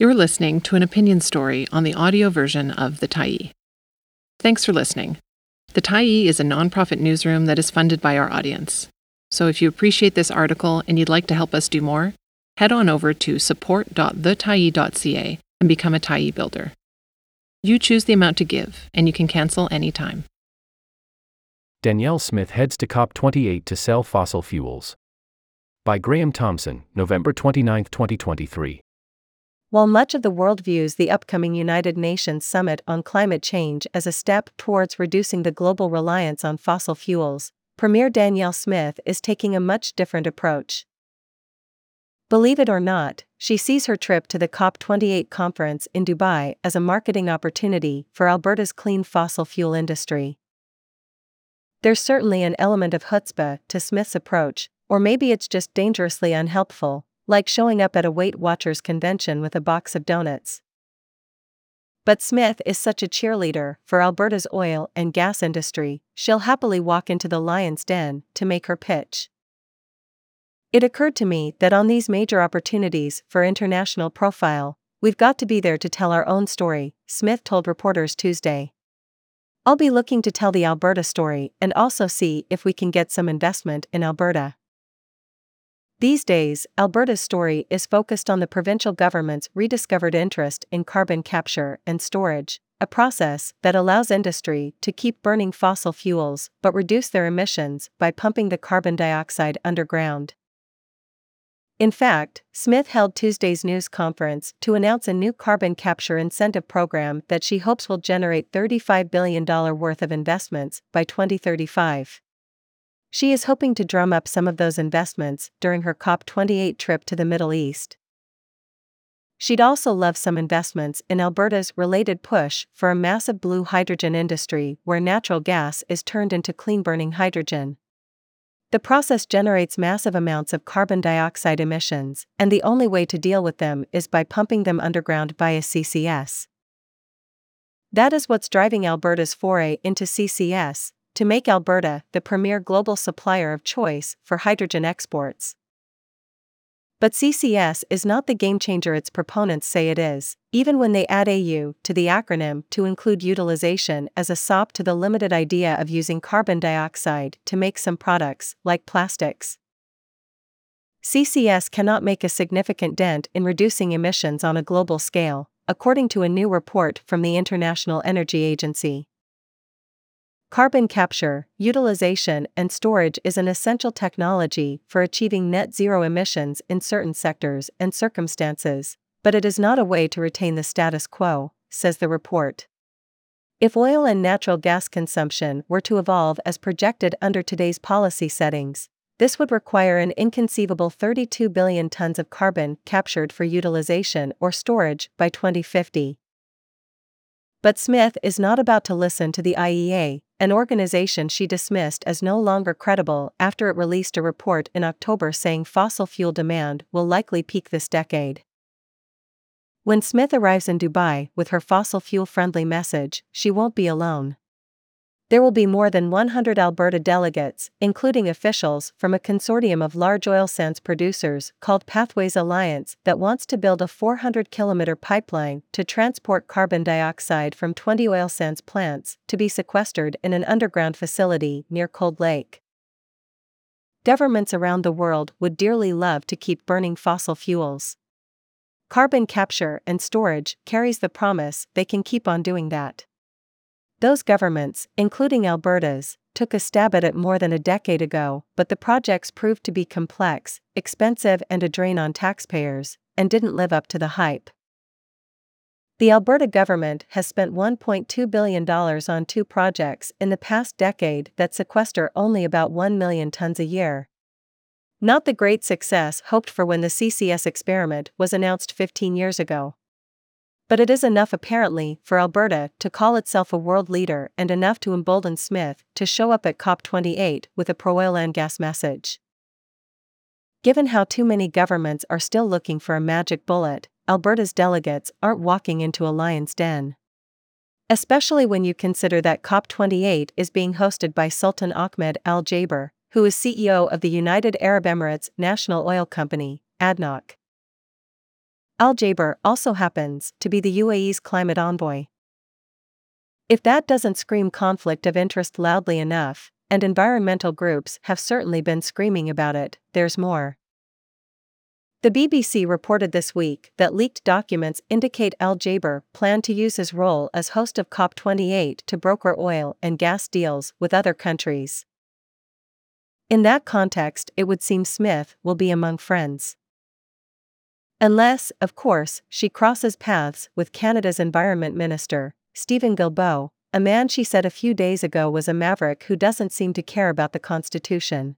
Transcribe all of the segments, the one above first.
You're listening to an opinion story on the audio version of The Tyee. Thanks for listening. The Tyee is a nonprofit newsroom that is funded by our audience. So if you appreciate this article and you'd like to help us do more, head on over to support.thetyee.ca and become a Tyee builder. You choose the amount to give, and you can cancel anytime. Danielle Smith heads to COP28 to sell fossil fuels. By Graham Thomson, November 29, 2023. While much of the world views the upcoming United Nations Summit on Climate Change as a step towards reducing the global reliance on fossil fuels, Premier Danielle Smith is taking a much different approach. Believe it or not, she sees her trip to the COP28 conference in Dubai as a marketing opportunity for Alberta's clean fossil fuel industry. There's certainly an element of chutzpah to Smith's approach, or maybe it's just dangerously unhelpful, like showing up at a Weight Watchers convention with a box of donuts. But Smith is such a cheerleader for Alberta's oil and gas industry, she'll happily walk into the lion's den to make her pitch. It occurred to me that on these major opportunities for international profile, we've got to be there to tell our own story, Smith told reporters Tuesday. I'll be looking to tell the Alberta story and also see if we can get some investment in Alberta. These days, Alberta's story is focused on the provincial government's rediscovered interest in carbon capture and storage, a process that allows industry to keep burning fossil fuels but reduce their emissions by pumping the carbon dioxide underground. In fact, Smith held Tuesday's news conference to announce a new carbon capture incentive program that she hopes will generate $35 billion worth of investments by 2035. She is hoping to drum up some of those investments during her COP28 trip to the Middle East. She'd also love some investments in Alberta's related push for a massive blue hydrogen industry where natural gas is turned into clean burning hydrogen. The process generates massive amounts of carbon dioxide emissions, and the only way to deal with them is by pumping them underground via CCS. That is what's driving Alberta's foray into CCS, to make Alberta the premier global supplier of choice for hydrogen exports. But CCS is not the game changer its proponents say it is, even when they add AU to the acronym to include utilization as a sop to the limited idea of using carbon dioxide to make some products, like plastics. CCS cannot make a significant dent in reducing emissions on a global scale, according to a new report from the International Energy Agency. Carbon capture, utilization, and storage is an essential technology for achieving net zero emissions in certain sectors and circumstances, but it is not a way to retain the status quo, says the report. If oil and natural gas consumption were to evolve as projected under today's policy settings, this would require an inconceivable 32 billion tons of carbon captured for utilization or storage by 2050. But Smith is not about to listen to the IEA, an organization she dismissed as no longer credible after it released a report in October saying fossil fuel demand will likely peak this decade. When Smith arrives in Dubai with her fossil fuel friendly message, she won't be alone there will be more than 100 Alberta delegates, including officials from a consortium of large oil sands producers called Pathways Alliance that wants to build a 400 kilometer pipeline to transport carbon dioxide from 20 oil sands plants to be sequestered in an underground facility near Cold Lake. Governments around the world would dearly love to keep burning fossil fuels. Carbon capture and storage carries the promise they can keep on doing that. Those governments, including Alberta's, took a stab at it more than a decade ago, but the projects proved to be complex, expensive, and a drain on taxpayers, and didn't live up to the hype. The Alberta government has spent $1.2 billion on two projects in the past decade that sequester only about 1 million tons a year. Not the great success hoped for when the CCS experiment was announced 15 years ago. But it is enough apparently for Alberta to call itself a world leader and enough to embolden Smith to show up at COP28 with a pro oil and gas message. Given how too many governments are still looking for a magic bullet, Alberta's delegates aren't walking into a lion's den. Especially when you consider that COP28 is being hosted by Sultan Ahmed Al Jaber, who is CEO of the United Arab Emirates National Oil Company, ADNOC. Al Jaber also happens to be the UAE's climate envoy. If that doesn't scream conflict of interest loudly enough, and environmental groups have certainly been screaming about it, there's more. The BBC reported this week that leaked documents indicate Al Jaber planned to use his role as host of COP28 to broker oil and gas deals with other countries. In that context, it would seem Smith will be among friends. Unless, of course, she crosses paths with Canada's Environment Minister, Stephen Guilbeault, a man she said a few days ago was a maverick who doesn't seem to care about the Constitution.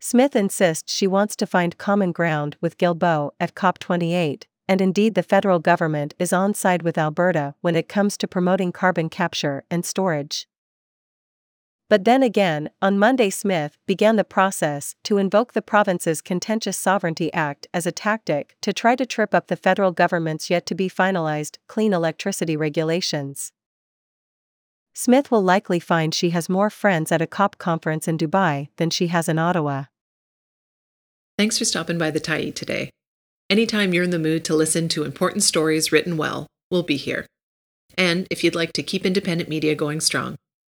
Smith insists she wants to find common ground with Guilbeault at COP28, and indeed the federal government is on side with Alberta when it comes to promoting carbon capture and storage. But then again, on Monday, Smith began the process to invoke the province's Contentious Sovereignty Act as a tactic to try to trip up the federal government's yet to be finalized clean electricity regulations. Smith will likely find she has more friends at a COP conference in Dubai than she has in Ottawa. Thanks for stopping by the Tyee today. Anytime you're in the mood to listen to important stories written well, we'll be here. And if you'd like to keep independent media going strong,